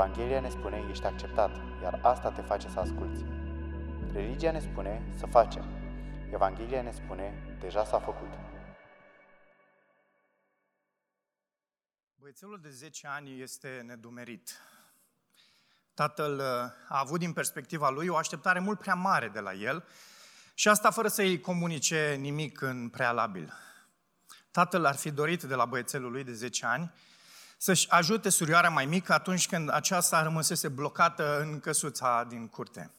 Evanghelia ne spune, ești acceptat, iar asta te face să asculți. Religia ne spune, să facem. Evanghelia ne spune, deja s-a făcut. Băiețelul de 10 ani este nedumerit. Tatăl uh, a avut din perspectiva lui o așteptare mult prea mare de la el și asta fără să-i comunice nimic în prealabil. Tatăl ar fi dorit de la băiețelul lui de 10 ani să-și ajute surioara mai mică atunci când aceasta rămăsese blocată în căsuța din curte.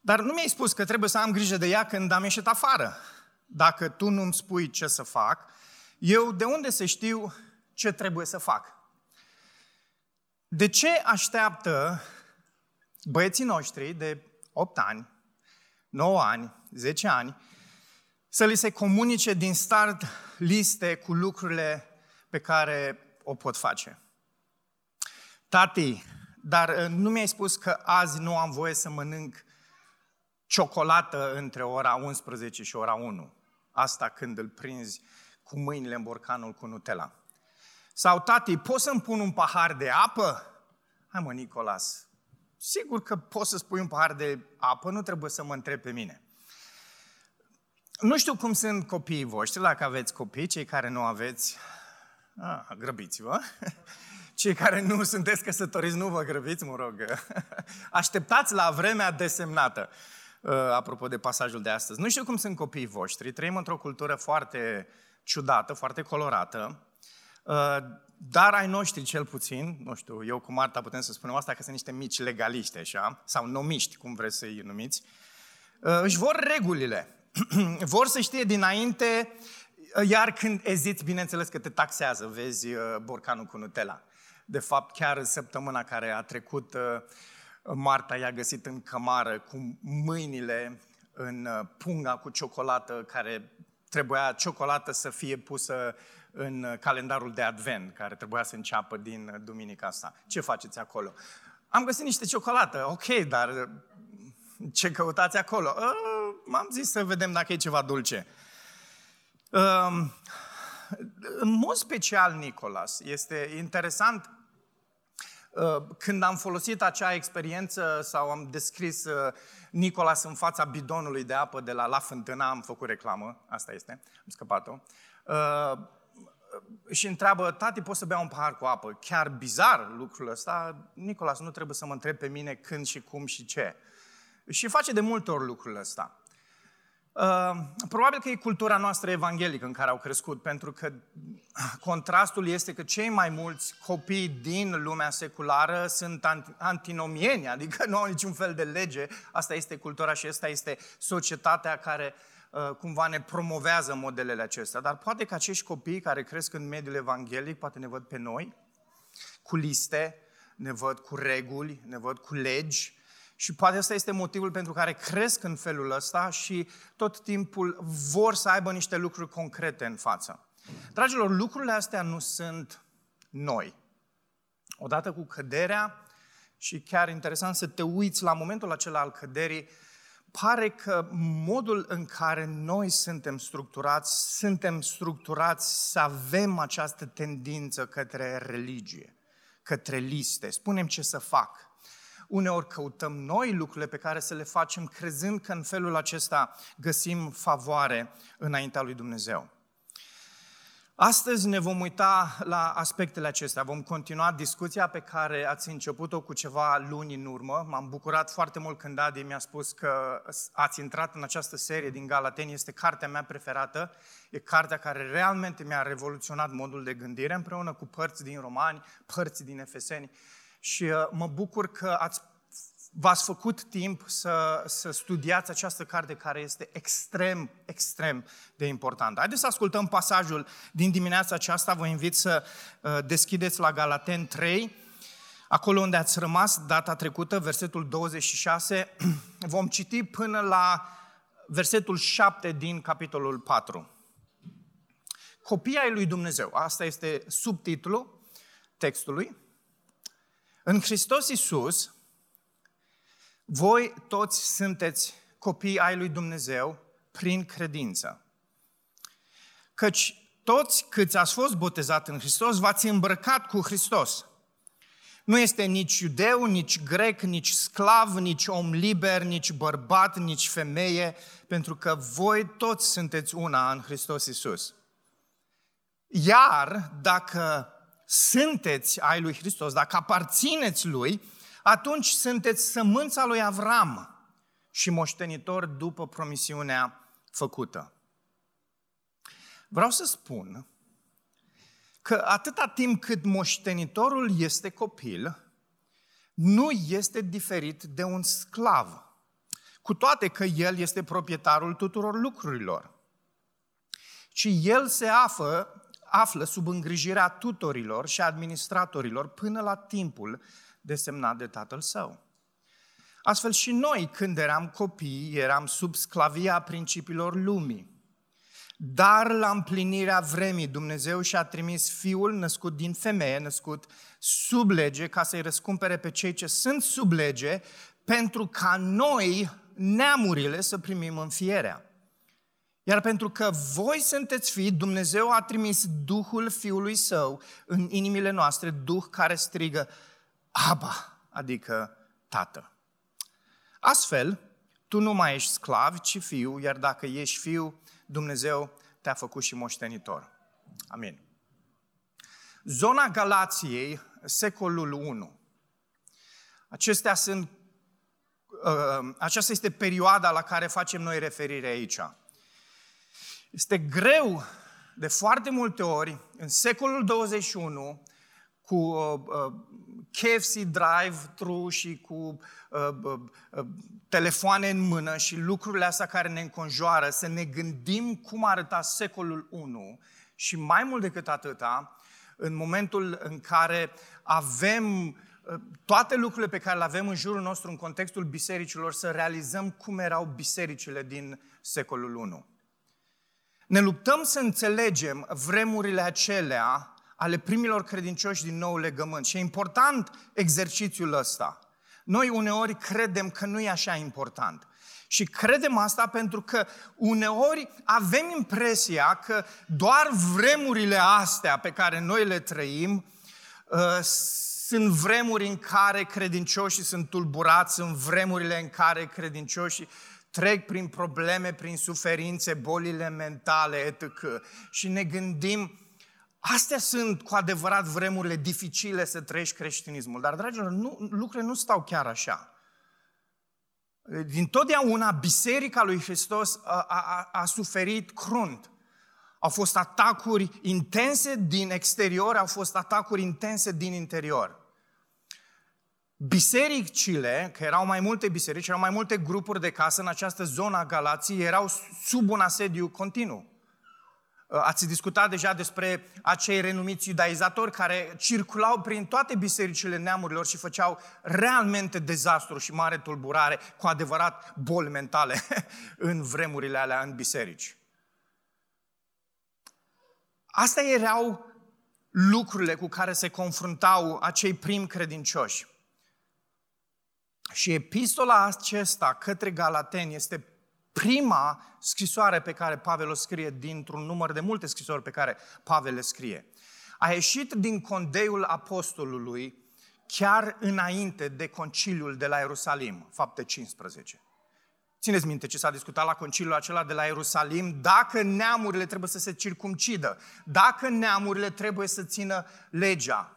Dar nu mi-ai spus că trebuie să am grijă de ea când am ieșit afară. Dacă tu nu-mi spui ce să fac, eu de unde să știu ce trebuie să fac? De ce așteaptă băieții noștri de 8 ani, 9 ani, 10 ani, să li se comunice din start liste cu lucrurile pe care o pot face? Tati, dar uh, nu mi-ai spus că azi nu am voie să mănânc ciocolată între ora 11 și ora 1. Asta când îl prinzi cu mâinile în borcanul cu Nutella. Sau, tati, poți să-mi pun un pahar de apă? Hai mă, Nicolas, sigur că poți să spui un pahar de apă, nu trebuie să mă întrebi pe mine. Nu știu cum sunt copiii voștri, dacă aveți copii, cei care nu aveți, ah, grăbiți-vă. Cei care nu sunteți căsătoriți, nu vă grăbiți, mă rog. Așteptați la vremea desemnată. Uh, apropo de pasajul de astăzi. Nu știu cum sunt copiii voștri, trăim într-o cultură foarte ciudată, foarte colorată, uh, dar ai noștri cel puțin, nu știu, eu cu Marta putem să spunem asta, că sunt niște mici legaliști așa, sau nomiști, cum vreți să-i numiți, uh, își vor regulile. vor să știe dinainte, iar când eziți, bineînțeles că te taxează, vezi borcanul cu Nutella. De fapt, chiar săptămâna care a trecut, Marta i-a găsit în cămară cu mâinile în uh, punga cu ciocolată care trebuia ciocolată să fie pusă în uh, calendarul de advent, care trebuia să înceapă din uh, duminica asta. Ce faceți acolo? Am găsit niște ciocolată, ok, dar ce căutați acolo? M-am zis să vedem dacă e ceva dulce. Um, în mod special, Nicolas, este interesant Uh, când am folosit acea experiență sau am descris uh, Nicolas în fața bidonului de apă de la La Fântâna, am făcut reclamă, asta este, am scăpat-o, uh, și întreabă, tati, poți să bea un pahar cu apă? Chiar bizar lucrul ăsta, Nicolas nu trebuie să mă întreb pe mine când și cum și ce. Și face de multe ori lucrul ăsta. Uh, probabil că e cultura noastră evanghelică în care au crescut, pentru că contrastul este că cei mai mulți copii din lumea seculară sunt antinomieni, adică nu au niciun fel de lege. Asta este cultura și asta este societatea care uh, cumva ne promovează modelele acestea. Dar poate că acești copii care cresc în mediul evanghelic, poate ne văd pe noi, cu liste, ne văd cu reguli, ne văd cu legi, și poate ăsta este motivul pentru care cresc în felul ăsta și tot timpul vor să aibă niște lucruri concrete în față. Dragilor, lucrurile astea nu sunt noi. Odată cu căderea, și chiar interesant să te uiți la momentul acela al căderii, pare că modul în care noi suntem structurați, suntem structurați să avem această tendință către religie, către liste. Spunem ce să fac, Uneori căutăm noi lucrurile pe care să le facem crezând că în felul acesta găsim favoare înaintea lui Dumnezeu. Astăzi ne vom uita la aspectele acestea. Vom continua discuția pe care ați început-o cu ceva luni în urmă. M-am bucurat foarte mult când Adi mi-a spus că ați intrat în această serie din Galateni. Este cartea mea preferată. E cartea care realmente mi-a revoluționat modul de gândire împreună cu părți din Romani, părți din Efeseni. Și uh, mă bucur că ați, v-ați făcut timp să, să studiați această carte care este extrem, extrem de importantă. Haideți să ascultăm pasajul din dimineața aceasta. Vă invit să uh, deschideți la Galaten 3. Acolo unde ați rămas data trecută, versetul 26, vom citi până la versetul 7 din capitolul 4. Copii ai lui Dumnezeu, asta este subtitlul textului. În Hristos Iisus, voi toți sunteți copii ai lui Dumnezeu prin credință. Căci toți câți ați fost botezat în Hristos, v-ați îmbrăcat cu Hristos. Nu este nici iudeu, nici grec, nici sclav, nici om liber, nici bărbat, nici femeie, pentru că voi toți sunteți una în Hristos Isus. Iar dacă sunteți ai lui Hristos, dacă aparțineți lui, atunci sunteți sămânța lui Avram și moștenitor după promisiunea făcută. Vreau să spun că atâta timp cât moștenitorul este copil, nu este diferit de un sclav, cu toate că el este proprietarul tuturor lucrurilor. Ci el se află, află sub îngrijirea tutorilor și administratorilor până la timpul desemnat de tatăl său. Astfel și noi, când eram copii, eram sub sclavia principiilor lumii. Dar la împlinirea vremii Dumnezeu și-a trimis Fiul născut din femeie, născut sub lege, ca să-i răscumpere pe cei ce sunt sub lege, pentru ca noi, neamurile, să primim înfierea. Iar pentru că voi sunteți fii, Dumnezeu a trimis Duhul Fiului Său în inimile noastre, Duh care strigă, Aba, adică Tată. Astfel, tu nu mai ești sclav, ci fiu, iar dacă ești fiu, Dumnezeu te-a făcut și moștenitor. Amin. Zona Galației, secolul 1. Acestea sunt, uh, aceasta este perioada la care facem noi referire aici. Este greu de foarte multe ori, în secolul 21, cu uh, uh, KFC drive-thru și cu uh, uh, uh, telefoane în mână și lucrurile astea care ne înconjoară, să ne gândim cum arăta secolul 1 și mai mult decât atâta, în momentul în care avem uh, toate lucrurile pe care le avem în jurul nostru în contextul bisericilor, să realizăm cum erau bisericile din secolul 1. Ne luptăm să înțelegem vremurile acelea ale primilor credincioși din nou legământ. Și e important exercițiul ăsta. Noi uneori credem că nu e așa important. Și credem asta pentru că uneori avem impresia că doar vremurile astea pe care noi le trăim uh, sunt vremuri în care credincioșii sunt tulburați, sunt vremurile în care credincioșii trec prin probleme, prin suferințe, bolile mentale, etc. Și ne gândim, Astea sunt cu adevărat vremurile dificile să trăiești creștinismul. Dar, dragilor, nu, lucrurile nu stau chiar așa. Din totdeauna, Biserica lui Hristos a, a, a suferit crunt. Au fost atacuri intense din exterior, au fost atacuri intense din interior. Bisericile, că erau mai multe biserici, erau mai multe grupuri de casă în această zonă a Galației, erau sub un asediu continuu. Uh, ați discutat deja despre acei renumiți iudaizatori care circulau prin toate bisericile neamurilor și făceau realmente dezastru și mare tulburare, cu adevărat boli mentale în vremurile alea în biserici. Astea erau lucrurile cu care se confruntau acei prim credincioși. Și epistola acesta către Galateni este prima scrisoare pe care Pavel o scrie dintr-un număr de multe scrisori pe care Pavel le scrie. A ieșit din condeiul apostolului chiar înainte de conciliul de la Ierusalim, fapte 15. Țineți minte ce s-a discutat la conciliul acela de la Ierusalim, dacă neamurile trebuie să se circumcidă, dacă neamurile trebuie să țină legea.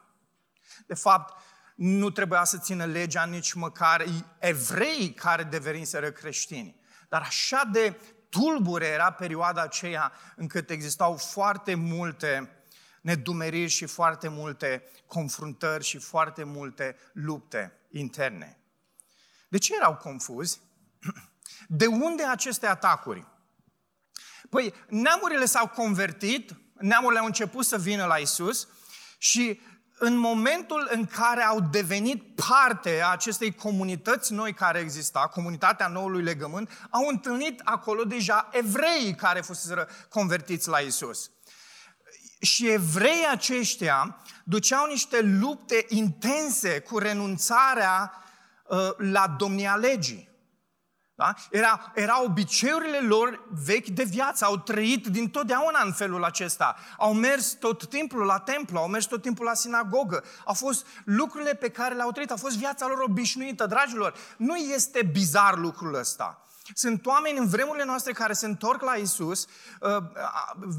De fapt, nu trebuia să țină legea nici măcar evrei care deveniseră creștini. Dar așa de tulbure era perioada aceea încât existau foarte multe nedumeriri și foarte multe confruntări și foarte multe lupte interne. De ce erau confuzi? De unde aceste atacuri? Păi, neamurile s-au convertit, neamurile au început să vină la Isus și în momentul în care au devenit parte a acestei comunități noi care exista, comunitatea noului legământ, au întâlnit acolo deja evrei care fuseseră convertiți la Isus. Și evreii aceștia duceau niște lupte intense cu renunțarea uh, la domnia legii. Da? Era, era obiceiurile lor vechi de viață, au trăit din totdeauna în felul acesta. Au mers tot timpul la templu, au mers tot timpul la sinagogă. Au fost lucrurile pe care le-au trăit, a fost viața lor obișnuită. Dragilor, nu este bizar lucrul ăsta. Sunt oameni în vremurile noastre care se întorc la Isus, uh,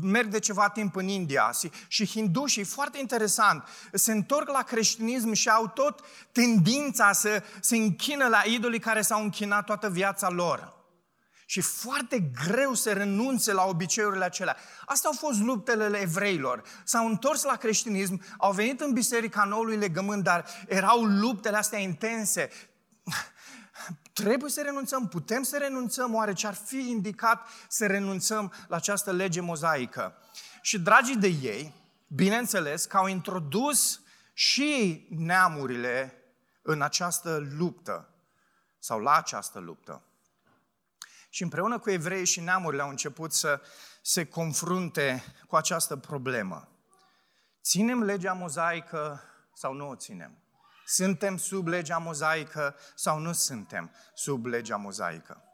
merg de ceva timp în India și hindușii, foarte interesant, se întorc la creștinism și au tot tendința să se închină la idolii care s-au închinat toată viața lor. Și foarte greu se renunțe la obiceiurile acelea. Astea au fost luptele evreilor. S-au întors la creștinism, au venit în biserica noului legământ, dar erau luptele astea intense. Trebuie să renunțăm, putem să renunțăm, oare ce ar fi indicat să renunțăm la această lege mozaică? Și dragii de ei, bineînțeles că au introdus și neamurile în această luptă sau la această luptă. Și împreună cu evrei și neamurile au început să se confrunte cu această problemă. Ținem legea mozaică sau nu o ținem? Suntem sub legea mozaică sau nu suntem sub legea mozaică?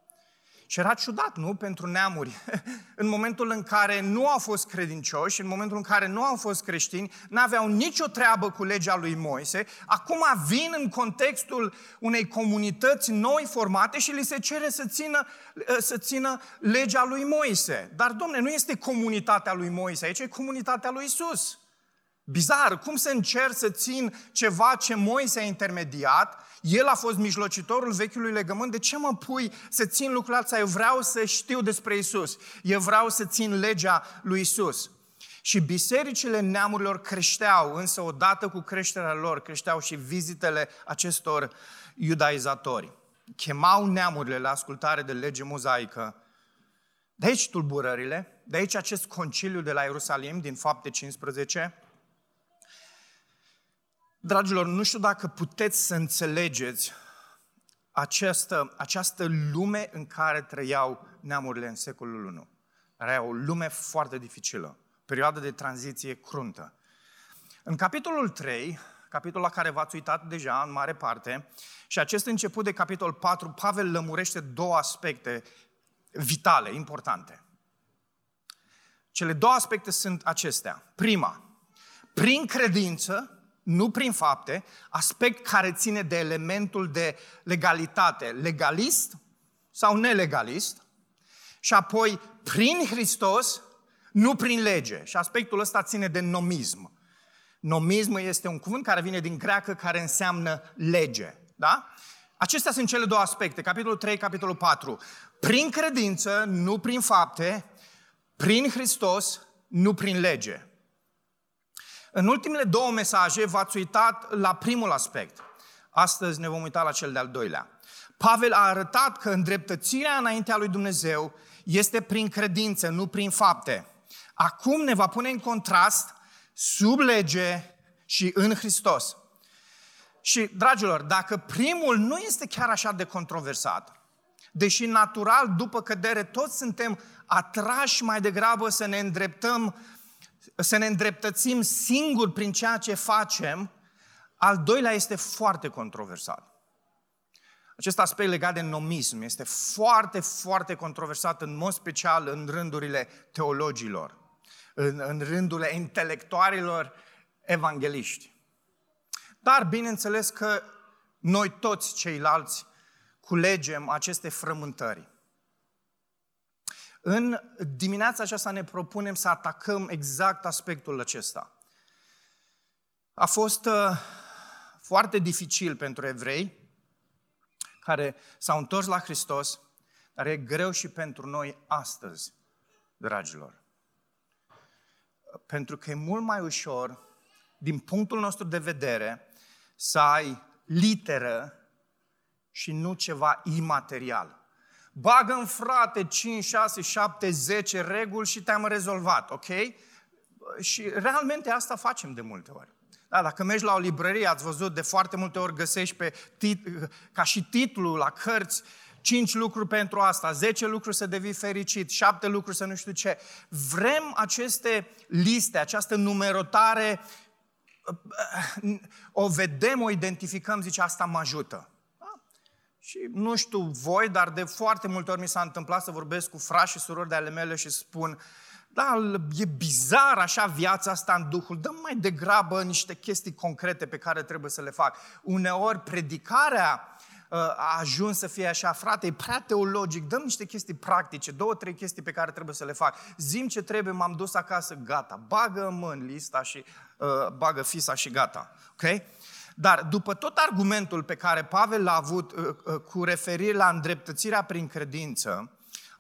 Și era ciudat, nu? Pentru neamuri. în momentul în care nu au fost credincioși, în momentul în care nu au fost creștini, n-aveau nicio treabă cu legea lui Moise, acum vin în contextul unei comunități noi formate și li se cere să țină, să țină legea lui Moise. Dar, domne, nu este comunitatea lui Moise, aici e comunitatea lui Isus. Bizar, cum să încerc să țin ceva ce Moise a intermediat, el a fost mijlocitorul vechiului legământ, de ce mă pui să țin lucrul ăsta? Eu vreau să știu despre Isus. Eu vreau să țin legea lui Isus. Și bisericile neamurilor creșteau, însă odată cu creșterea lor creșteau și vizitele acestor iudaizatori. Chemau neamurile la ascultare de lege mozaică. De aici tulburările, de aici acest conciliu de la Ierusalim din fapte 15, Dragilor, nu știu dacă puteți să înțelegeți această, această lume în care trăiau neamurile în secolul I. Era o lume foarte dificilă, perioadă de tranziție cruntă. În capitolul 3, capitolul la care v-ați uitat deja în mare parte, și acest început de capitol 4, Pavel lămurește două aspecte vitale, importante. Cele două aspecte sunt acestea. Prima, prin credință, nu prin fapte, aspect care ține de elementul de legalitate, legalist sau nelegalist, și apoi prin Hristos, nu prin lege. Și aspectul ăsta ține de nomism. Nomism este un cuvânt care vine din greacă care înseamnă lege. Da? Acestea sunt cele două aspecte, capitolul 3, capitolul 4. Prin credință, nu prin fapte, prin Hristos, nu prin lege. În ultimele două mesaje v-ați uitat la primul aspect. Astăzi ne vom uita la cel de-al doilea. Pavel a arătat că îndreptățirea înaintea lui Dumnezeu este prin credință, nu prin fapte. Acum ne va pune în contrast sub lege și în Hristos. Și, dragilor, dacă primul nu este chiar așa de controversat, deși natural, după cădere, toți suntem atrași mai degrabă să ne îndreptăm să ne îndreptățim singuri prin ceea ce facem, al doilea este foarte controversat. Acest aspect legat de nomism este foarte, foarte controversat, în mod special în rândurile teologilor, în, în rândurile intelectualilor evangeliști. Dar, bineînțeles că noi toți ceilalți culegem aceste frământări. În dimineața aceasta ne propunem să atacăm exact aspectul acesta. A fost uh, foarte dificil pentru evrei care s-au întors la Hristos, dar e greu și pentru noi astăzi, dragilor. Pentru că e mult mai ușor, din punctul nostru de vedere, să ai literă și nu ceva imaterial. Bagă în frate 5, 6, 7, 10 reguli și te-am rezolvat, ok? Și realmente asta facem de multe ori. Da, dacă mergi la o librărie, ați văzut, de foarte multe ori găsești pe tit, ca și titlu la cărți, cinci lucruri pentru asta, 10 lucruri să devii fericit, șapte lucruri să nu știu ce. Vrem aceste liste, această numerotare, o vedem, o identificăm, zice, asta mă ajută. Da? Și nu știu voi, dar de foarte multe ori mi s-a întâmplat să vorbesc cu frați și surori de ale mele și spun, da, e bizar așa viața asta în Duhul, dă mai degrabă niște chestii concrete pe care trebuie să le fac. Uneori predicarea uh, a ajuns să fie așa, frate, e prea teologic, dăm niște chestii practice, două, trei chestii pe care trebuie să le fac. Zim ce trebuie, m-am dus acasă, gata. Bagă-mă în lista și uh, bagă fisa și gata. Ok? Dar după tot argumentul pe care Pavel l-a avut uh, uh, cu referire la îndreptățirea prin credință,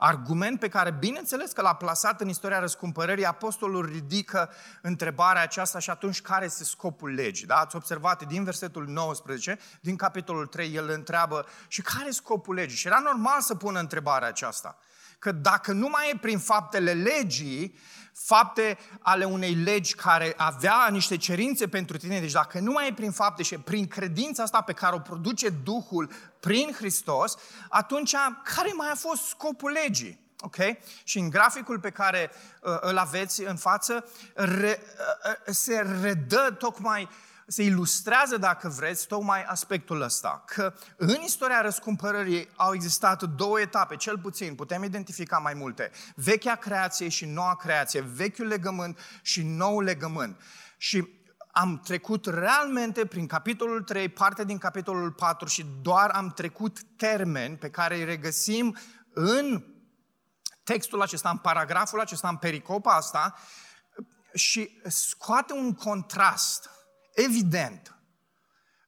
Argument pe care, bineînțeles că l-a plasat în istoria răscumpărării, apostolul ridică întrebarea aceasta și atunci care este scopul legii? Da? Ați observat din versetul 19, din capitolul 3, el întreabă și care e scopul legii? Și era normal să pună întrebarea aceasta. Că dacă nu mai e prin faptele legii, fapte ale unei legi care avea niște cerințe pentru tine, deci dacă nu mai e prin fapte și prin credința asta pe care o produce Duhul prin Hristos, atunci care mai a fost scopul legii? Ok? Și în graficul pe care uh, îl aveți în față, re, uh, uh se redă tocmai uh, se ilustrează, dacă vreți, tocmai aspectul ăsta. Că în istoria răscumpărării au existat două etape, cel puțin, putem identifica mai multe. Vechea creație și noua creație, vechiul legământ și nou legământ. Și am trecut realmente prin capitolul 3, parte din capitolul 4 și doar am trecut termeni pe care îi regăsim în textul acesta, în paragraful acesta, în pericopa asta și scoate un contrast evident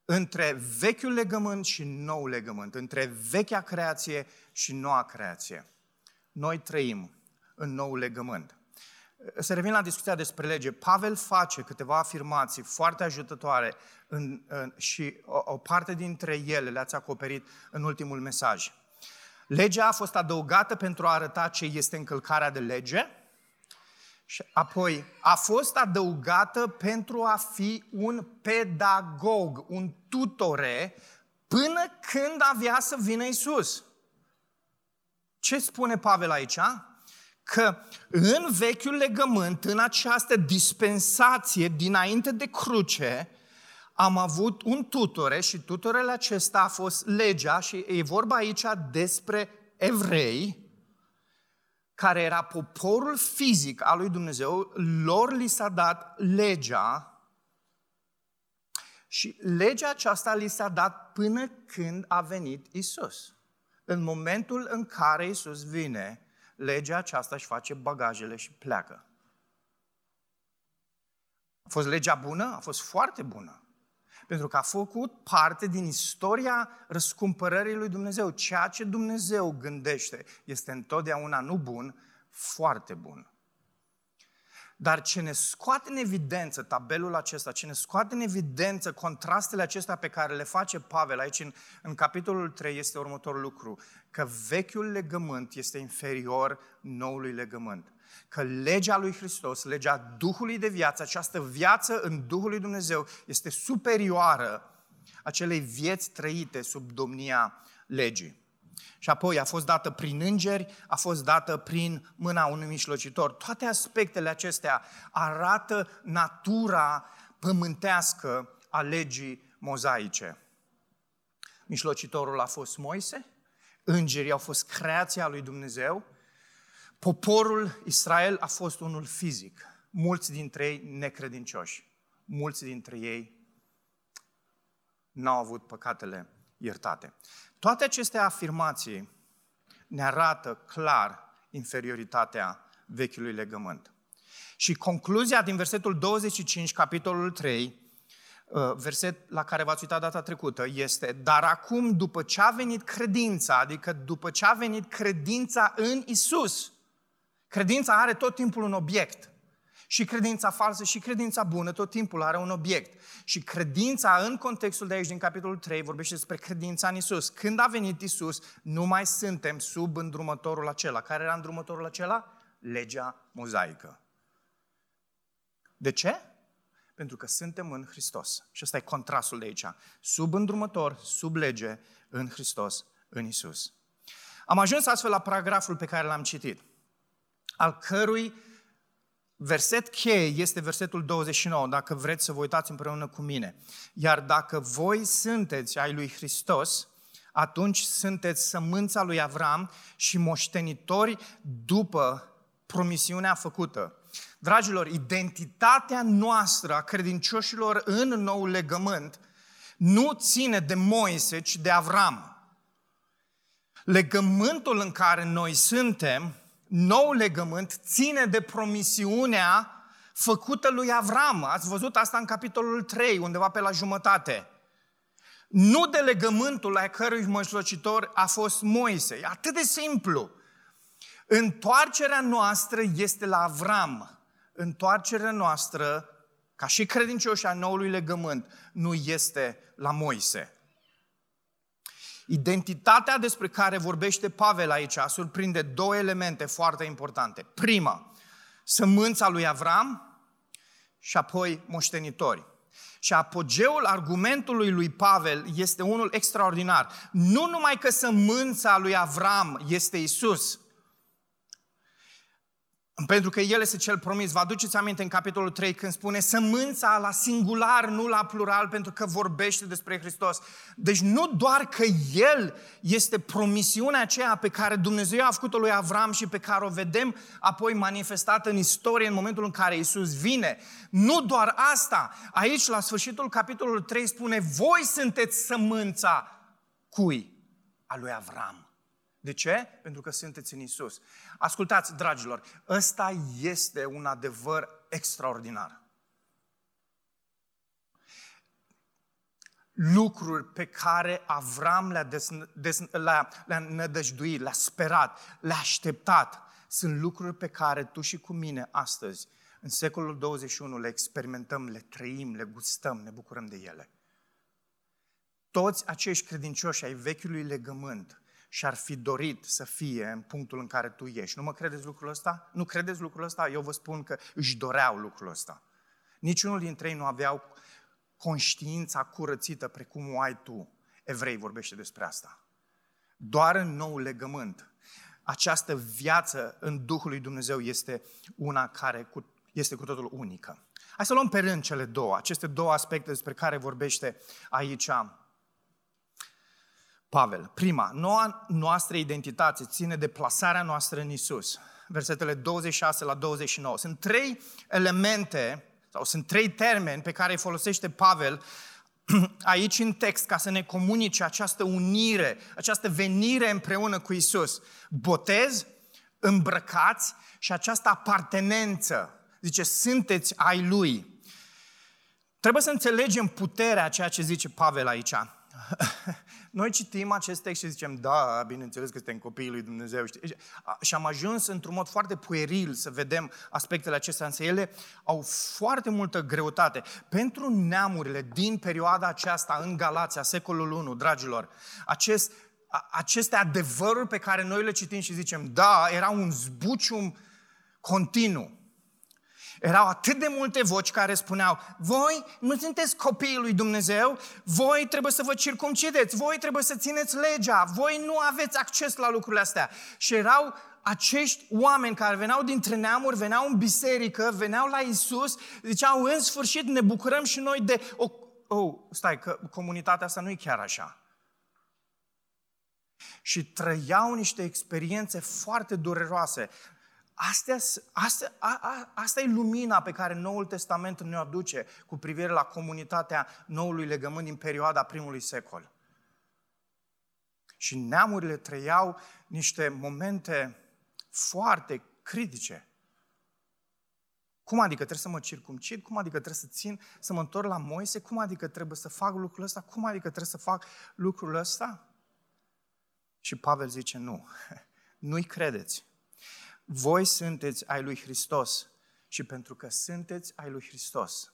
între vechiul legământ și nou legământ, între vechea creație și noua creație. Noi trăim în nou legământ. Să revin la discuția despre lege. Pavel face câteva afirmații foarte ajutătoare în, în, și o, o parte dintre ele le-ați acoperit în ultimul mesaj. Legea a fost adăugată pentru a arăta ce este încălcarea de lege, și apoi a fost adăugată pentru a fi un pedagog, un tutore, până când avea să vină Isus. Ce spune Pavel aici? Că în vechiul legământ, în această dispensație dinainte de cruce, am avut un tutore și tutorele acesta a fost legea și e vorba aici despre evrei, care era poporul fizic al lui Dumnezeu, lor li s-a dat legea și legea aceasta li s-a dat până când a venit Isus. În momentul în care Isus vine, legea aceasta își face bagajele și pleacă. A fost legea bună? A fost foarte bună. Pentru că a făcut parte din istoria răscumpărării lui Dumnezeu. Ceea ce Dumnezeu gândește este întotdeauna nu bun, foarte bun. Dar ce ne scoate în evidență tabelul acesta, ce ne scoate în evidență contrastele acestea pe care le face Pavel aici în, în capitolul 3 este următorul lucru, că vechiul legământ este inferior noului legământ că legea lui Hristos, legea Duhului de viață, această viață în Duhul lui Dumnezeu este superioară acelei vieți trăite sub domnia legii. Și apoi a fost dată prin îngeri, a fost dată prin mâna unui mișlocitor. Toate aspectele acestea arată natura pământească a legii mozaice. Mișlocitorul a fost Moise, îngerii au fost creația lui Dumnezeu, Poporul Israel a fost unul fizic, mulți dintre ei necredincioși, mulți dintre ei n-au avut păcatele iertate. Toate aceste afirmații ne arată clar inferioritatea vechiului legământ. Și concluzia din versetul 25, capitolul 3, uh, verset la care v-ați uitat data trecută, este Dar acum, după ce a venit credința, adică după ce a venit credința în Isus, Credința are tot timpul un obiect. Și credința falsă și credința bună tot timpul are un obiect. Și credința în contextul de aici, din capitolul 3, vorbește despre credința în Isus. Când a venit Isus, nu mai suntem sub îndrumătorul acela. Care era îndrumătorul acela? Legea mozaică. De ce? Pentru că suntem în Hristos. Și ăsta e contrastul de aici. Sub îndrumător, sub lege, în Hristos, în Isus. Am ajuns astfel la paragraful pe care l-am citit, al cărui verset cheie este versetul 29, dacă vreți să vă uitați împreună cu mine. Iar dacă voi sunteți ai lui Hristos, atunci sunteți sămânța lui Avram și moștenitori după promisiunea făcută. Dragilor, identitatea noastră a credincioșilor în nou legământ nu ține de Moise, ci de Avram. Legământul în care noi suntem, nou legământ, ține de promisiunea făcută lui Avram. Ați văzut asta în capitolul 3, undeva pe la jumătate. Nu de legământul la cărui mășlocitor a fost Moise. E atât de simplu. Întoarcerea noastră este la Avram. Întoarcerea noastră, ca și credincioși a noului legământ, nu este la Moise. Identitatea despre care vorbește Pavel aici surprinde două elemente foarte importante. Prima, sămânța lui Avram și apoi moștenitori. Și apogeul argumentului lui Pavel este unul extraordinar. Nu numai că sămânța lui Avram este Isus, pentru că El este cel promis. Vă aduceți aminte în capitolul 3 când spune sămânța la singular, nu la plural, pentru că vorbește despre Hristos. Deci nu doar că El este promisiunea aceea pe care Dumnezeu a făcut-o lui Avram și pe care o vedem apoi manifestată în istorie în momentul în care Isus vine. Nu doar asta. Aici, la sfârșitul capitolului 3, spune voi sunteți sămânța cui? A lui Avram. De ce? Pentru că sunteți în Isus. Ascultați, dragilor, ăsta este un adevăr extraordinar. Lucruri pe care Avram le-a, des, des, le-a, le-a nădăjduit, le-a sperat, le-a așteptat, sunt lucruri pe care tu și cu mine astăzi, în secolul 21, le experimentăm, le trăim, le gustăm, ne bucurăm de ele. Toți acești credincioși ai vechiului legământ și-ar fi dorit să fie în punctul în care tu ești. Nu mă credeți lucrul ăsta? Nu credeți lucrul ăsta? Eu vă spun că își doreau lucrul ăsta. Niciunul dintre ei nu aveau conștiința curățită precum o ai tu. Evrei vorbește despre asta. Doar în nou legământ. Această viață în Duhul lui Dumnezeu este una care este cu totul unică. Hai să luăm pe rând cele două, aceste două aspecte despre care vorbește aici Pavel. Prima, noua noastră identitate ține de plasarea noastră în Isus. Versetele 26 la 29. Sunt trei elemente sau sunt trei termeni pe care îi folosește Pavel aici în text ca să ne comunice această unire, această venire împreună cu Isus. Botez, îmbrăcați și această apartenență. Zice, sunteți ai Lui. Trebuie să înțelegem puterea ceea ce zice Pavel aici. Noi citim acest text și zicem, da, bineînțeles că suntem copiii lui Dumnezeu. Și am ajuns într-un mod foarte pueril să vedem aspectele acestea, însă ele au foarte multă greutate. Pentru neamurile din perioada aceasta în Galația, secolul 1, dragilor, acest, aceste adevăruri pe care noi le citim și zicem, da, era un zbucium continuu. Erau atât de multe voci care spuneau, voi nu sunteți copiii lui Dumnezeu, voi trebuie să vă circumcideți, voi trebuie să țineți legea, voi nu aveți acces la lucrurile astea. Și erau acești oameni care veneau dintre neamuri, veneau în biserică, veneau la Isus, ziceau, în sfârșit ne bucurăm și noi de... O, oh, stai, că comunitatea asta nu e chiar așa. Și trăiau niște experiențe foarte dureroase. Astea, astea, a, a, asta e lumina pe care Noul Testament ne aduce cu privire la comunitatea noului legământ din perioada primului secol. Și neamurile trăiau niște momente foarte critice. Cum adică trebuie să mă circumcid? Cum adică trebuie să țin, să mă întorc la Moise? Cum adică trebuie să fac lucrul ăsta? Cum adică trebuie să fac lucrul ăsta? Și Pavel zice, nu, nu-i credeți. Voi sunteți ai lui Hristos și pentru că sunteți ai lui Hristos,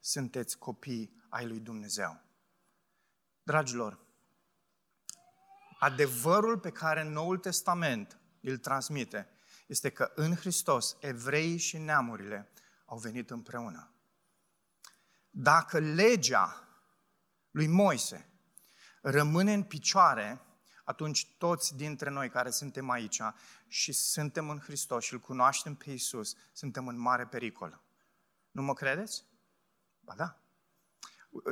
sunteți copii ai lui Dumnezeu. Dragilor, adevărul pe care Noul Testament îl transmite este că în Hristos evreii și neamurile au venit împreună. dacă legea lui Moise rămâne în picioare, atunci toți dintre noi care suntem aici și suntem în Hristos și îl cunoaștem pe Isus, suntem în mare pericol. Nu mă credeți? Ba da.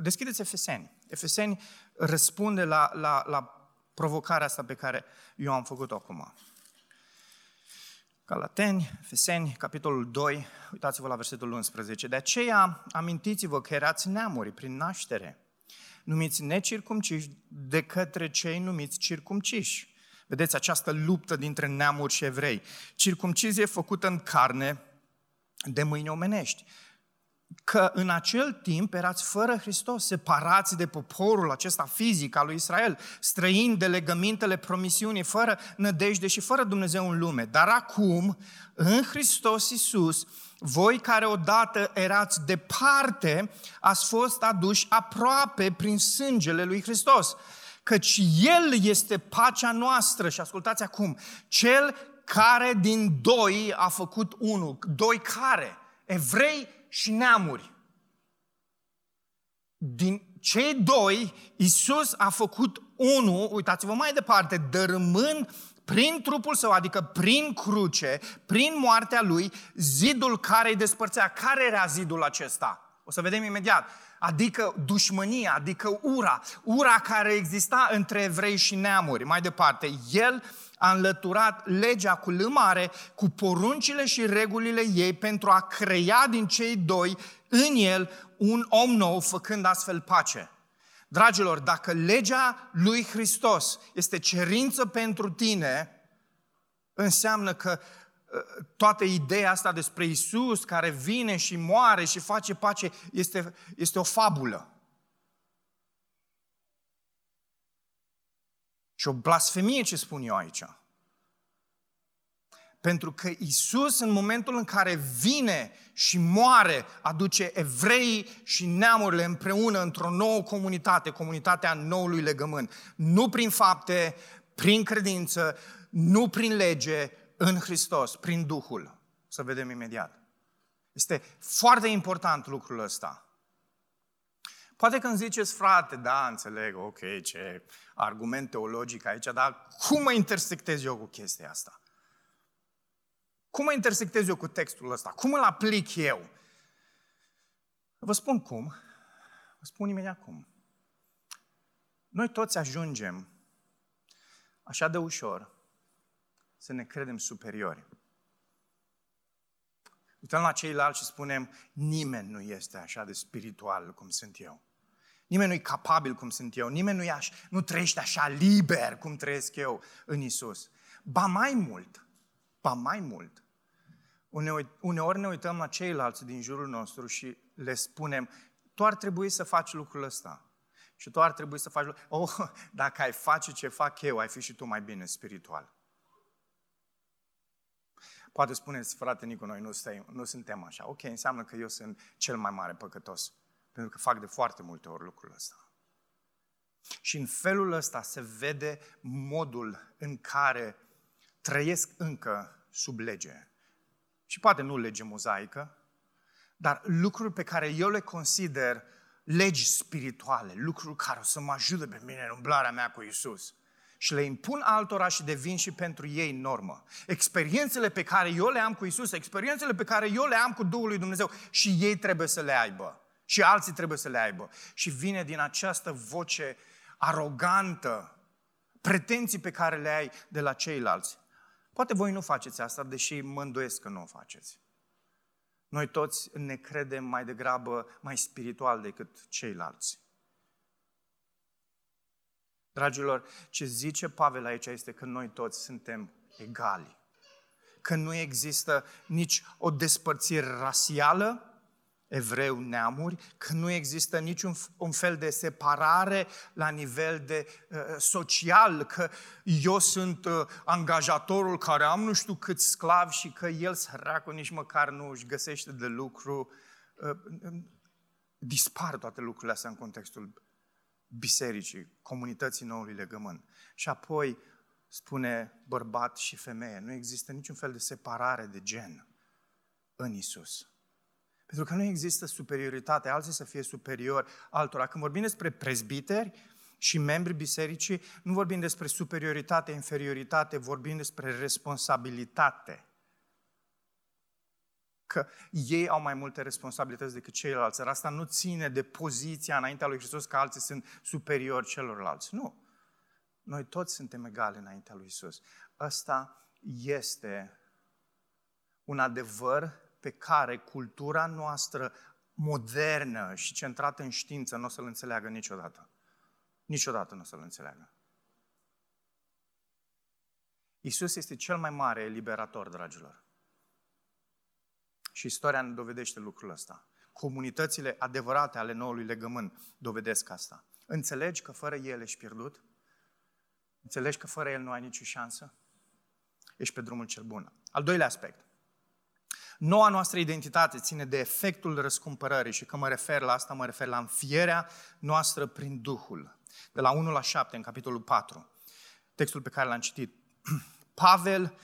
Deschideți Efeseni. Efeseni răspunde la, la, la provocarea asta pe care eu am făcut-o acum. Galateni, Efeseni, capitolul 2, uitați-vă la versetul 11. De aceea amintiți-vă că erați neamuri prin naștere, numiți necircumciși de către cei numiți circumciși. Vedeți această luptă dintre neamuri și evrei. Circumcizie făcută în carne de mâini omenești că în acel timp erați fără Hristos, separați de poporul acesta fizic al lui Israel, străini de legămintele promisiunii, fără nădejde și fără Dumnezeu în lume. Dar acum, în Hristos Iisus, voi care odată erați departe, ați fost aduși aproape prin sângele lui Hristos. Căci El este pacea noastră. Și ascultați acum, Cel care din doi a făcut unul. Doi care? Evrei și neamuri. Din cei doi, Isus a făcut unul, uitați-vă mai departe, dărâmând prin trupul său, adică prin cruce, prin moartea lui, zidul care îi despărțea. Care era zidul acesta? O să vedem imediat. Adică dușmânia, adică ura, ura care exista între evrei și neamuri. Mai departe, el a înlăturat legea cu lămare, cu poruncile și regulile ei pentru a crea din cei doi în el un om nou, făcând astfel pace. Dragilor, dacă legea lui Hristos este cerință pentru tine, înseamnă că ă, toată ideea asta despre Isus care vine și moare și face pace este, este o fabulă. Și o blasfemie ce spun eu aici. Pentru că Isus, în momentul în care vine și moare, aduce evrei și neamurile împreună într-o nouă comunitate, comunitatea noului legământ. Nu prin fapte, prin credință, nu prin lege, în Hristos, prin Duhul. Să vedem imediat. Este foarte important lucrul ăsta. Poate când ziceți, frate, da, înțeleg, ok, ce argument teologic aici, dar cum mă intersectez eu cu chestia asta? Cum mă intersectez eu cu textul ăsta? Cum îl aplic eu? Vă spun cum. Vă spun imediat cum. Noi toți ajungem așa de ușor să ne credem superiori. Uităm la ceilalți și spunem, nimeni nu este așa de spiritual cum sunt eu. Nimeni nu e capabil cum sunt eu, nimeni nu, e așa, nu trăiește așa liber cum trăiesc eu în Isus. Ba mai mult, ba mai mult, uneori ne uităm la ceilalți din jurul nostru și le spunem, tu ar trebui să faci lucrul ăsta. Și tu ar trebui să faci lucrul Oh, dacă ai face ce fac eu, ai fi și tu mai bine spiritual. Poate spuneți, frate Nicu, noi nu, stai, nu suntem așa. Ok, înseamnă că eu sunt cel mai mare păcătos. Pentru că fac de foarte multe ori lucrul ăsta. Și în felul ăsta se vede modul în care trăiesc încă sub lege. Și poate nu lege mozaică, dar lucruri pe care eu le consider legi spirituale, lucruri care o să mă ajute pe mine în umblarea mea cu Isus. Și le impun altora și devin și pentru ei normă. Experiențele pe care eu le am cu Isus, experiențele pe care eu le am cu Duhul lui Dumnezeu și ei trebuie să le aibă. Și alții trebuie să le aibă. Și vine din această voce arogantă, pretenții pe care le ai de la ceilalți. Poate voi nu faceți asta, deși mă îndoiesc că nu o faceți. Noi toți ne credem mai degrabă mai spiritual decât ceilalți. Dragilor, ce zice Pavel aici este că noi toți suntem egali. Că nu există nici o despărțire rasială, evreu, neamuri, că nu există niciun un fel de separare la nivel de uh, social, că eu sunt uh, angajatorul care am nu știu câți sclavi și că el săracul nici măcar nu își găsește de lucru. Uh, dispar toate lucrurile astea în contextul bisericii, comunității noului legământ. Și apoi spune bărbat și femeie, nu există niciun fel de separare de gen în Isus. Pentru că nu există superioritate, alții să fie superior altora. Când vorbim despre prezbiteri și membri bisericii, nu vorbim despre superioritate, inferioritate, vorbim despre responsabilitate. Că ei au mai multe responsabilități decât ceilalți. Dar asta nu ține de poziția înaintea lui Hristos că alții sunt superiori celorlalți. Nu. Noi toți suntem egali înaintea lui Isus. Ăsta este un adevăr pe care cultura noastră modernă și centrată în știință nu o să-l înțeleagă niciodată. Niciodată nu o să-l înțeleagă. Isus este cel mai mare eliberator, dragilor. Și istoria ne dovedește lucrul ăsta. Comunitățile adevărate ale noului legământ dovedesc asta. Înțelegi că fără El ești pierdut? Înțelegi că fără El nu ai nicio șansă? Ești pe drumul cel bun. Al doilea aspect. Noua noastră identitate ține de efectul răscumpărării și când mă refer la asta, mă refer la înfierea noastră prin Duhul. De la 1 la 7, în capitolul 4, textul pe care l-am citit. Pavel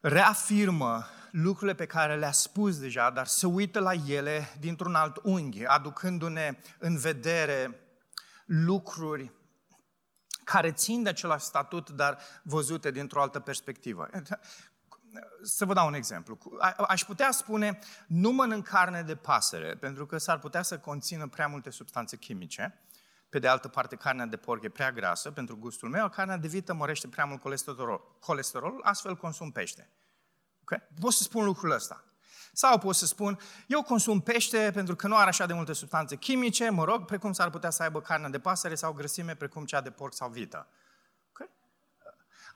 reafirmă lucrurile pe care le-a spus deja, dar se uită la ele dintr-un alt unghi, aducându-ne în vedere lucruri care țin de același statut, dar văzute dintr-o altă perspectivă. Să vă dau un exemplu. Aș putea spune, nu mănânc carne de pasăre, pentru că s-ar putea să conțină prea multe substanțe chimice. Pe de altă parte, carnea de porc e prea grasă pentru gustul meu, carnea de vită mărește prea mult colesterol, colesterol astfel consum pește. Okay? Pot să spun lucrul ăsta. Sau pot să spun, eu consum pește pentru că nu are așa de multe substanțe chimice, mă rog, precum s-ar putea să aibă carne de pasăre sau grăsime precum cea de porc sau vită.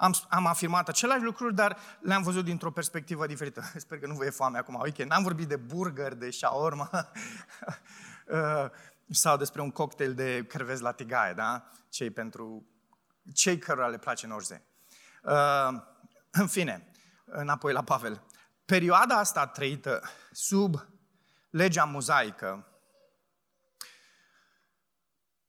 Okay? Am, am afirmat aceleași lucruri, dar le-am văzut dintr-o perspectivă diferită. Sper că nu vă e foame acum. Ok, n-am vorbit de burger, de shawarma uh, sau despre un cocktail de crevezi la tigaie, da? Cei pentru cei cărora le place în orice. Uh, în fine, înapoi la Pavel. Perioada asta trăită sub legea mozaică,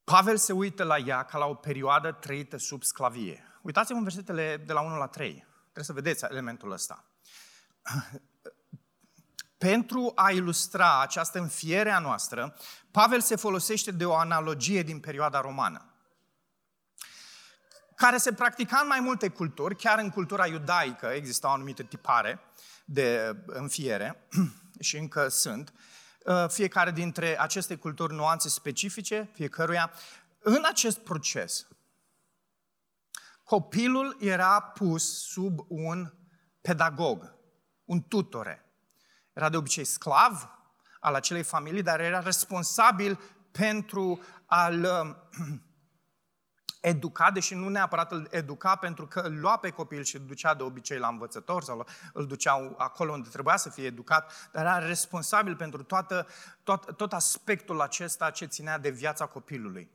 Pavel se uită la ea ca la o perioadă trăită sub sclavie. Uitați-vă în versetele de la 1 la 3. Trebuie să vedeți elementul ăsta. Pentru a ilustra această înfiere a noastră, Pavel se folosește de o analogie din perioada romană care se practica în mai multe culturi, chiar în cultura iudaică existau anumite tipare de înfiere și încă sunt. Uh, fiecare dintre aceste culturi nuanțe specifice, fiecăruia. În acest proces, copilul era pus sub un pedagog, un tutore. Era de obicei sclav al acelei familii, dar era responsabil pentru a-l educa, deși nu neapărat îl educa, pentru că îl lua pe copil și îl ducea de obicei la învățător sau îl ducea acolo unde trebuia să fie educat, dar era responsabil pentru toată, tot, tot aspectul acesta ce ținea de viața copilului.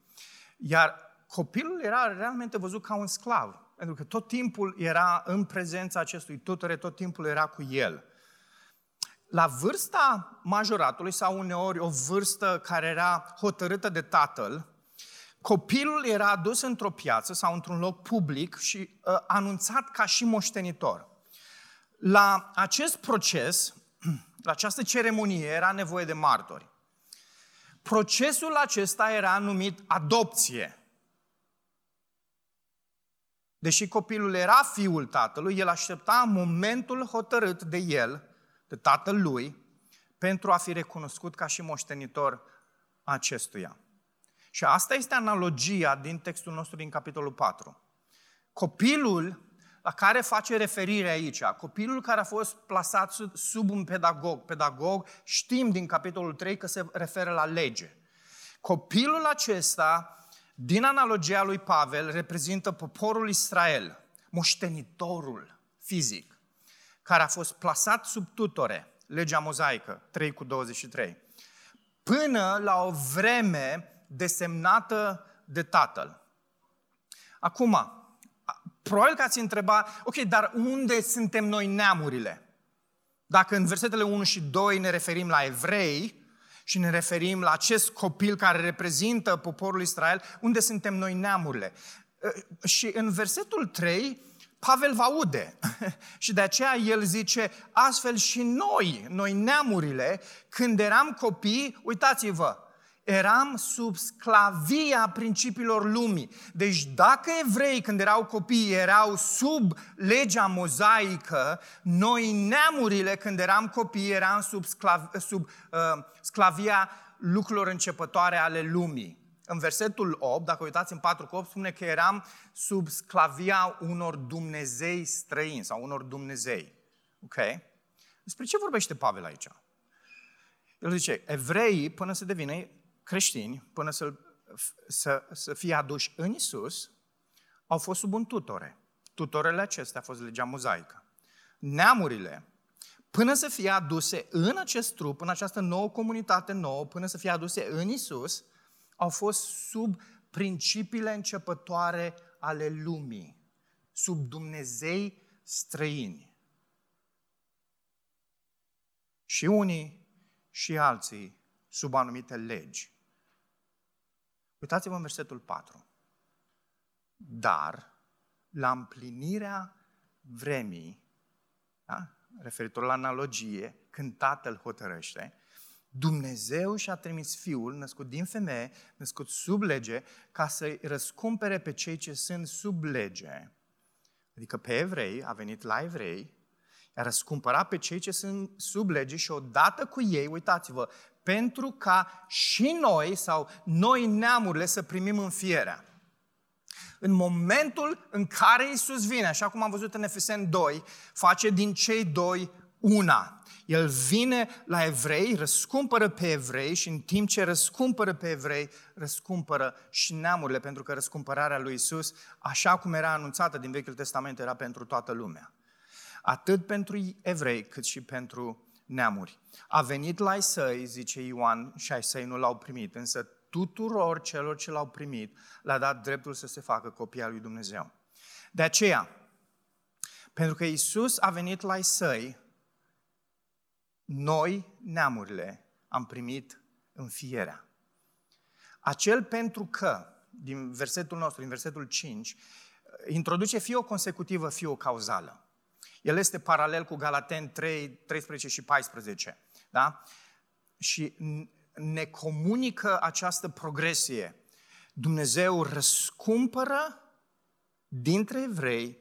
Iar copilul era realmente văzut ca un sclav, pentru că tot timpul era în prezența acestui tutore, tot timpul era cu el. La vârsta majoratului sau uneori o vârstă care era hotărâtă de tatăl, copilul era adus într-o piață sau într-un loc public și uh, anunțat ca și moștenitor. La acest proces, la această ceremonie, era nevoie de martori. Procesul acesta era numit adopție. Deși copilul era fiul tatălui, el aștepta momentul hotărât de el, de tatăl lui, pentru a fi recunoscut ca și moștenitor acestuia. Și asta este analogia din textul nostru din capitolul 4. Copilul la care face referire aici, copilul care a fost plasat sub un pedagog, pedagog știm din capitolul 3 că se referă la lege. Copilul acesta, din analogia lui Pavel, reprezintă poporul Israel, moștenitorul fizic, care a fost plasat sub tutore, legea mozaică, 3 cu 23, până la o vreme desemnată de Tatăl. Acum, probabil că ați întrebat, ok, dar unde suntem noi neamurile? Dacă în versetele 1 și 2 ne referim la evrei și ne referim la acest copil care reprezintă poporul Israel, unde suntem noi neamurile? Și în versetul 3, Pavel va aude. și de aceea el zice, astfel și noi, noi neamurile, când eram copii, uitați-vă, eram sub sclavia principiilor lumii. Deci dacă evrei când erau copii erau sub legea mozaică, noi neamurile când eram copii eram sub, sclav, sub uh, sclavia lucrurilor începătoare ale lumii. În versetul 8, dacă uitați în 4 cu 8, spune că eram sub sclavia unor Dumnezei străini sau unor Dumnezei. Ok? Despre ce vorbește Pavel aici? El zice, evreii, până să devină creștini, până să, să, să fie aduși în Isus, au fost sub un tutore. Tutorele acestea a fost legea mozaică. Neamurile, până să fie aduse în acest trup, în această nouă comunitate nouă, până să fie aduse în Isus, au fost sub principiile începătoare ale lumii, sub Dumnezei străini. Și unii și alții sub anumite legi. Uitați-vă în versetul 4. Dar, la împlinirea vremii, da? referitor la analogie, când Tatăl hotărăște, Dumnezeu și-a trimis Fiul, născut din femeie, născut sub lege, ca să-i răscumpere pe cei ce sunt sub lege. Adică pe evrei, a venit la evrei, i-a răscumpărat pe cei ce sunt sub lege și odată cu ei, uitați-vă, pentru ca și noi sau noi neamurile să primim înfierea. În momentul în care Isus vine, așa cum am văzut în Efesen 2, face din cei doi una. El vine la evrei, răscumpără pe evrei și în timp ce răscumpără pe evrei, răscumpără și neamurile, pentru că răscumpărarea lui Isus, așa cum era anunțată din Vechiul Testament, era pentru toată lumea. Atât pentru evrei, cât și pentru neamuri. A venit la ai săi, zice Ioan, și ai săi nu l-au primit, însă tuturor celor ce l-au primit le-a dat dreptul să se facă copii al lui Dumnezeu. De aceea, pentru că Isus a venit la ai săi, noi, neamurile, am primit înfierea. Acel pentru că, din versetul nostru, din versetul 5, introduce fie o consecutivă, fie o cauzală. El este paralel cu Galaten 3, 13 și 14. Da? Și ne comunică această progresie. Dumnezeu răscumpără dintre evrei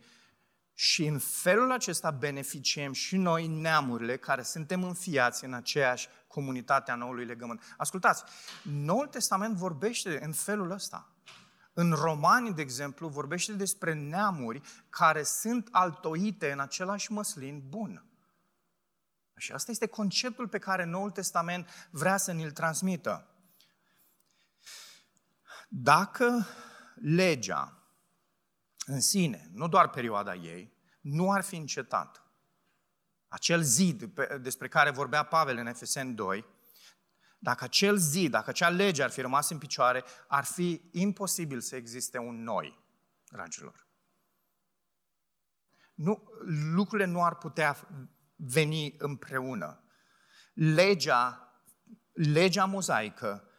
și în felul acesta beneficiem și noi neamurile care suntem înfiați în aceeași comunitate a noului legământ. Ascultați, Noul Testament vorbește în felul ăsta. În Romani, de exemplu, vorbește despre neamuri care sunt altoite în același măslin bun. Și asta este conceptul pe care Noul Testament vrea să ne-l transmită. Dacă legea în sine, nu doar perioada ei, nu ar fi încetat, acel zid despre care vorbea Pavel în Efesen 2, dacă acel zid, dacă acea lege ar fi rămas în picioare, ar fi imposibil să existe un noi, dragilor. Nu, lucrurile nu ar putea veni împreună. Legea, legea mozaică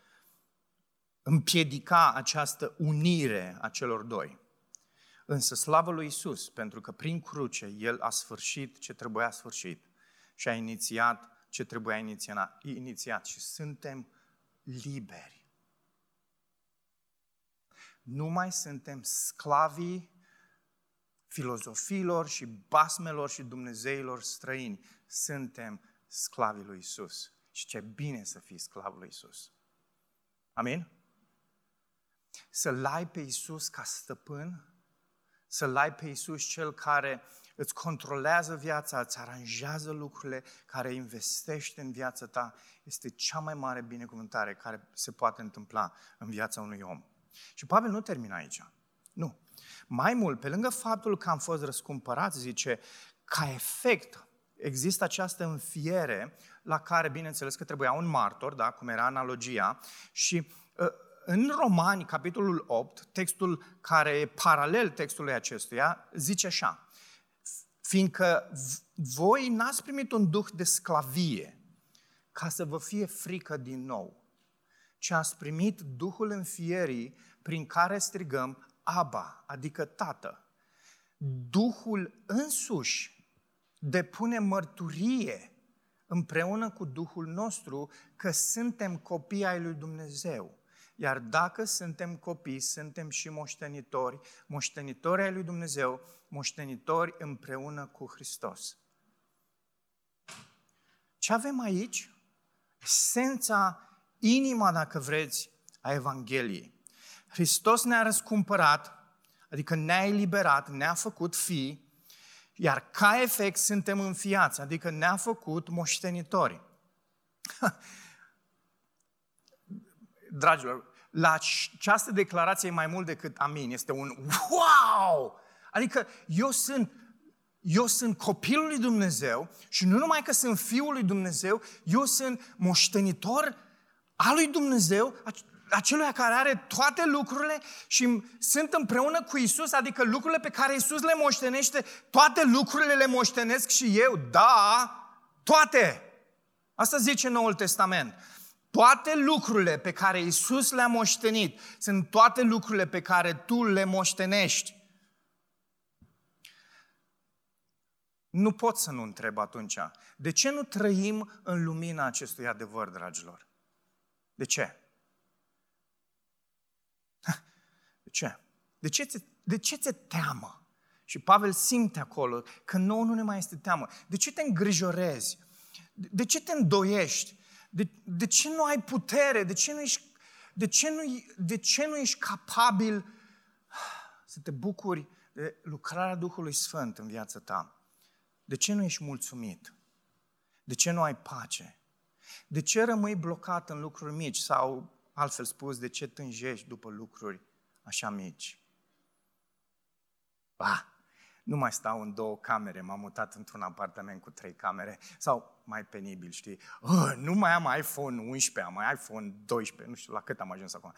împiedica această unire a celor doi. Însă slavă lui Isus, pentru că prin cruce El a sfârșit ce trebuia sfârșit și a inițiat ce trebuia inițiat și suntem liberi. Nu mai suntem sclavii filozofiilor și basmelor și dumnezeilor străini. Suntem sclavii lui Isus. Și ce bine să fii sclavul lui Isus. Amin? Să-L ai pe Isus ca stăpân, să-L ai pe Isus cel care îți controlează viața, îți aranjează lucrurile, care investește în viața ta, este cea mai mare binecuvântare care se poate întâmpla în viața unui om. Și Pavel nu termină aici. Nu. Mai mult, pe lângă faptul că am fost răscumpărați, zice, ca efect există această înfiere la care, bineînțeles, că trebuia un martor, da, cum era analogia, și ă, în Romani, capitolul 8, textul care e paralel textului acestuia, zice așa, fiindcă voi n-ați primit un duh de sclavie ca să vă fie frică din nou, ci ați primit Duhul înfierii prin care strigăm Aba, adică Tată. Duhul însuși depune mărturie împreună cu Duhul nostru că suntem copii ai lui Dumnezeu. Iar dacă suntem copii, suntem și moștenitori, moștenitori ai lui Dumnezeu, moștenitori împreună cu Hristos. Ce avem aici? Esența, inima, dacă vreți, a Evangheliei. Hristos ne-a răscumpărat, adică ne-a eliberat, ne-a făcut fi, iar ca efect suntem înfiați, adică ne-a făcut moștenitori. Dragilor, la această declarație e mai mult decât amin, este un wow! Adică eu sunt, eu sunt copilul lui Dumnezeu și nu numai că sunt fiul lui Dumnezeu, eu sunt moștenitor al lui Dumnezeu, acelui care are toate lucrurile și sunt împreună cu Isus, adică lucrurile pe care Isus le moștenește, toate lucrurile le moștenesc și eu. Da, toate. Asta zice Noul Testament. Toate lucrurile pe care Isus le-a moștenit sunt toate lucrurile pe care tu le moștenești. Nu pot să nu întreb atunci, de ce nu trăim în lumina acestui adevăr, dragilor? De ce? De ce? De ce, ți, de ce ți teamă? Și Pavel simte acolo că nouă nu ne mai este teamă. De ce te îngrijorezi? De, de ce te îndoiești? De, de ce nu ai putere? De ce nu ești, de ce nu, de ce nu ești capabil să te bucuri de lucrarea Duhului Sfânt în viața ta? De ce nu ești mulțumit? De ce nu ai pace? De ce rămâi blocat în lucruri mici sau, altfel spus, de ce tânjești după lucruri așa mici? Ba, nu mai stau în două camere, m-am mutat într-un apartament cu trei camere, sau mai penibil, știi, oh, nu mai am iPhone 11, am mai iPhone 12, nu știu la cât am ajuns acum.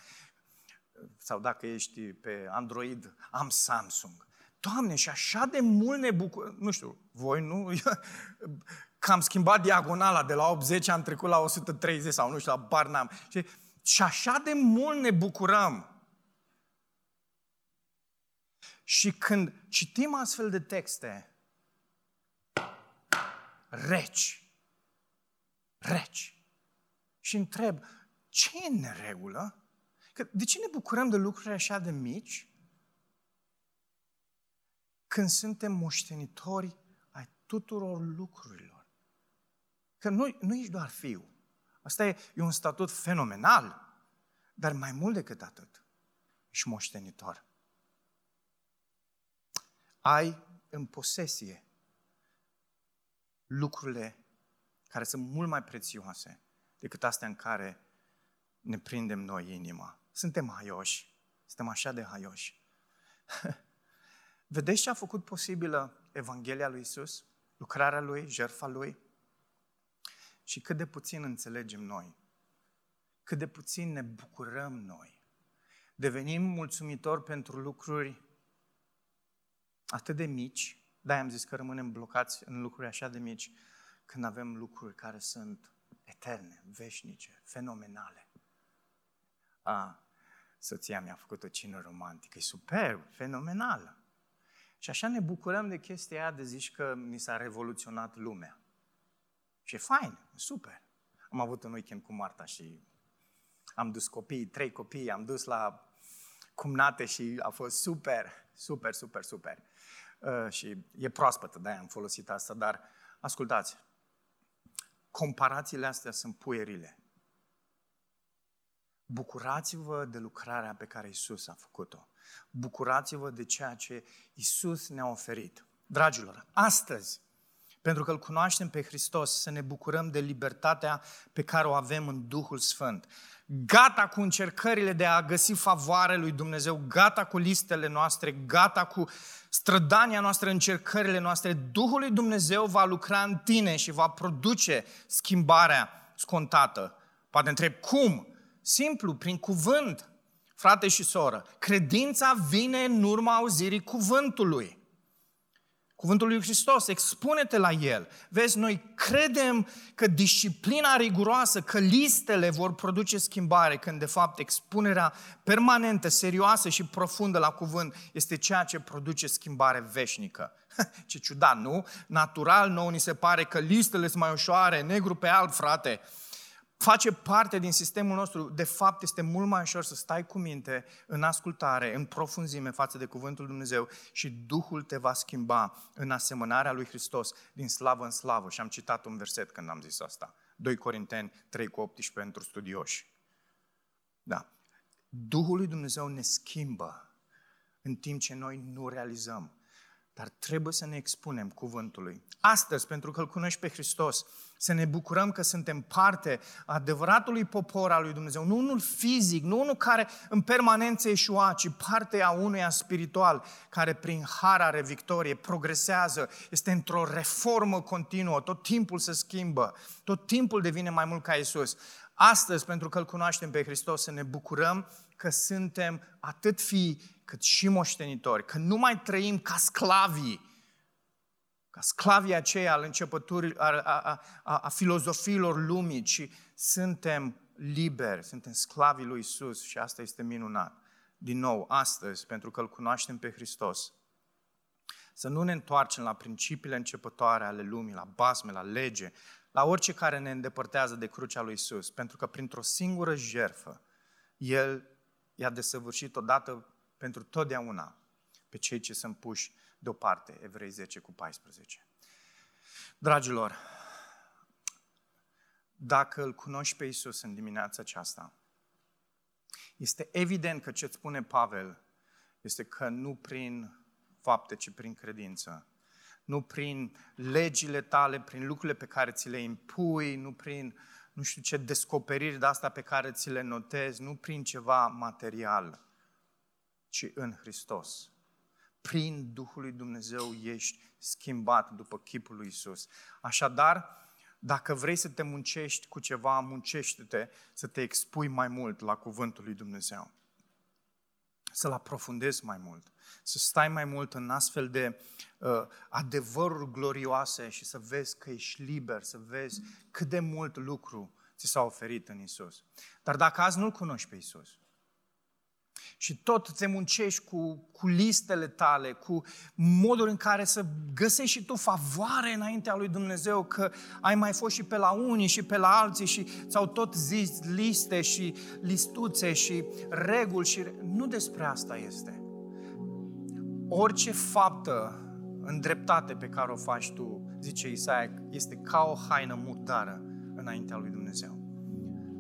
Sau dacă ești pe Android, am Samsung. Doamne, și așa de mult ne bucur... Nu știu, voi nu? Că am schimbat diagonala de la 80, am trecut la 130 sau nu știu, la Barnam. Și așa de mult ne bucurăm și când citim astfel de texte, reci, reci, și întreb, ce e în neregulă? Că de ce ne bucurăm de lucruri așa de mici? Când suntem moștenitori ai tuturor lucrurilor. Că nu, nu ești doar fiu. Asta e, e un statut fenomenal, dar mai mult decât atât, ești moștenitor ai în posesie lucrurile care sunt mult mai prețioase decât astea în care ne prindem noi inima. Suntem haioși, suntem așa de haioși. Vedeți ce a făcut posibilă Evanghelia lui Isus, lucrarea lui, jertfa lui? Și cât de puțin înțelegem noi, cât de puțin ne bucurăm noi. Devenim mulțumitori pentru lucruri atât de mici, da, am zis că rămânem blocați în lucruri așa de mici, când avem lucruri care sunt eterne, veșnice, fenomenale. A, soția mi-a făcut o cină romantică, e superb, fenomenală. Și așa ne bucurăm de chestia aia de zici că mi s-a revoluționat lumea. Și e fain, e super. Am avut un weekend cu Marta și am dus copii, trei copii, am dus la cumnate și a fost super, super, super, super. Uh, și e proaspătă, de-aia am folosit asta, dar ascultați, comparațiile astea sunt puierile. Bucurați-vă de lucrarea pe care Isus a făcut-o. Bucurați-vă de ceea ce Isus ne-a oferit. Dragilor, astăzi, pentru că îl cunoaștem pe Hristos, să ne bucurăm de libertatea pe care o avem în Duhul Sfânt gata cu încercările de a găsi favoare lui Dumnezeu, gata cu listele noastre, gata cu strădania noastră, încercările noastre, Duhul lui Dumnezeu va lucra în tine și va produce schimbarea scontată. Poate întreb, cum? Simplu, prin cuvânt. Frate și soră, credința vine în urma auzirii cuvântului. Cuvântul lui Hristos, expune-te la El. Vezi, noi credem că disciplina riguroasă, că listele vor produce schimbare, când de fapt expunerea permanentă, serioasă și profundă la cuvânt este ceea ce produce schimbare veșnică. Ce ciudat, nu? Natural, nou ni se pare că listele sunt mai ușoare, negru pe alb, frate face parte din sistemul nostru. De fapt, este mult mai ușor să stai cu minte în ascultare, în profunzime față de Cuvântul Dumnezeu și Duhul te va schimba în asemănarea lui Hristos din slavă în slavă. Și am citat un verset când am zis asta. 2 Corinteni 3 cu 18 pentru studioși. Da. Duhul lui Dumnezeu ne schimbă în timp ce noi nu realizăm. Dar trebuie să ne expunem cuvântului. Astăzi, pentru că îl cunoști pe Hristos, să ne bucurăm că suntem parte a adevăratului popor al lui Dumnezeu. Nu unul fizic, nu unul care în permanență eșua, ci parte a unuia spiritual, care prin har are victorie, progresează, este într-o reformă continuă, tot timpul se schimbă, tot timpul devine mai mult ca Isus. Astăzi, pentru că îl cunoaștem pe Hristos, să ne bucurăm că suntem atât fii cât și moștenitori, că nu mai trăim ca sclavii, ca sclavii aceia al începăturii, a, a, a, a filozofiilor lumii, ci suntem liberi, suntem sclavii lui Isus și asta este minunat. Din nou, astăzi, pentru că îl cunoaștem pe Hristos, să nu ne întoarcem la principiile începătoare ale lumii, la basme, la lege, la orice care ne îndepărtează de crucea lui Isus, pentru că printr-o singură jerfă, El i-a desăvârșit odată pentru totdeauna pe cei ce sunt puși deoparte, Evrei 10 cu 14. Dragilor, dacă îl cunoști pe Isus în dimineața aceasta, este evident că ce îți spune Pavel este că nu prin fapte, ci prin credință. Nu prin legile tale, prin lucrurile pe care ți le impui, nu prin nu știu ce descoperiri de asta pe care ți le notezi, nu prin ceva material, ci în Hristos. Prin Duhul lui Dumnezeu ești schimbat după chipul lui Isus. Așadar, dacă vrei să te muncești cu ceva, muncește-te să te expui mai mult la cuvântul lui Dumnezeu. Să-l aprofundezi mai mult, să stai mai mult în astfel de uh, adevăruri glorioase și să vezi că ești liber, să vezi cât de mult lucru ți s-a oferit în Isus. Dar dacă azi nu-L cunoști pe Isus, și tot te muncești cu, cu listele tale, cu modul în care să găsești și tu favoare înaintea lui Dumnezeu, că ai mai fost și pe la unii și pe la alții și ți-au tot zis liste și listuțe și reguli și... Nu despre asta este. Orice faptă în dreptate pe care o faci tu, zice Isaia, este ca o haină murdară înaintea lui Dumnezeu.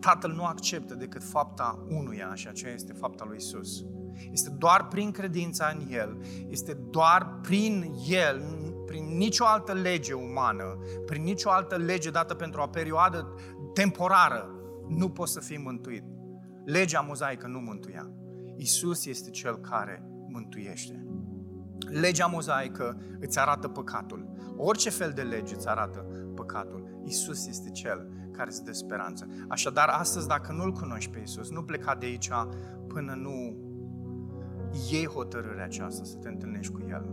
Tatăl nu acceptă decât fapta unuia și aceea este fapta lui Isus. Este doar prin credința în El, este doar prin El, prin nicio altă lege umană, prin nicio altă lege dată pentru o perioadă temporară, nu poți să fii mântuit. Legea mozaică nu mântuia. Isus este Cel care mântuiește. Legea mozaică îți arată păcatul. Orice fel de lege îți arată păcatul. Isus este Cel care îți dă speranță. Așadar, astăzi, dacă nu-L cunoști pe Isus, nu pleca de aici până nu iei hotărârea aceasta să te întâlnești cu El.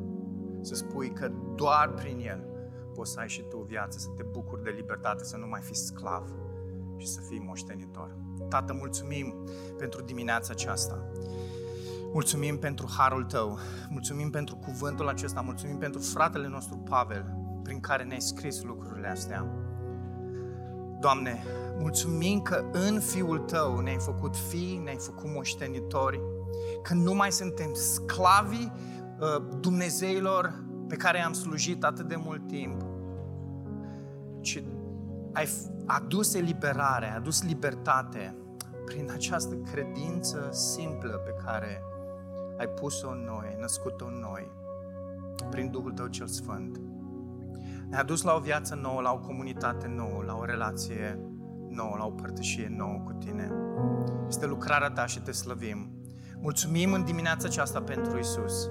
Să spui că doar prin El poți să ai și tu viață, să te bucuri de libertate, să nu mai fii sclav și să fii moștenitor. Tată, mulțumim pentru dimineața aceasta. Mulțumim pentru harul Tău, mulțumim pentru cuvântul acesta, mulțumim pentru fratele nostru Pavel, prin care ne-ai scris lucrurile astea. Doamne, mulțumim că în Fiul Tău ne-ai făcut fii, ne-ai făcut moștenitori, că nu mai suntem sclavii uh, Dumnezeilor pe care am slujit atât de mult timp, ci ai adus eliberare, ai adus libertate prin această credință simplă pe care ai pus-o în noi, ai născut-o în noi, prin Duhul Tău cel Sfânt. Ne-a dus la o viață nouă, la o comunitate nouă, la o relație nouă, la o părtășie nouă cu Tine. Este lucrarea Ta și Te slăvim. Mulțumim în dimineața aceasta pentru Isus.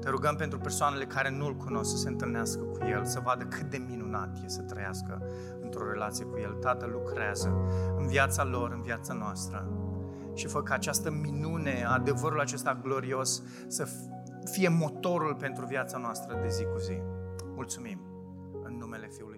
Te rugăm pentru persoanele care nu-L cunosc să se întâlnească cu El, să vadă cât de minunat e să trăiască într-o relație cu El. Tatăl lucrează în viața lor, în viața noastră. Și fă ca această minune, adevărul acesta glorios să fie motorul pentru viața noastră de zi cu zi. Mulțumim în numele Fiului Tău.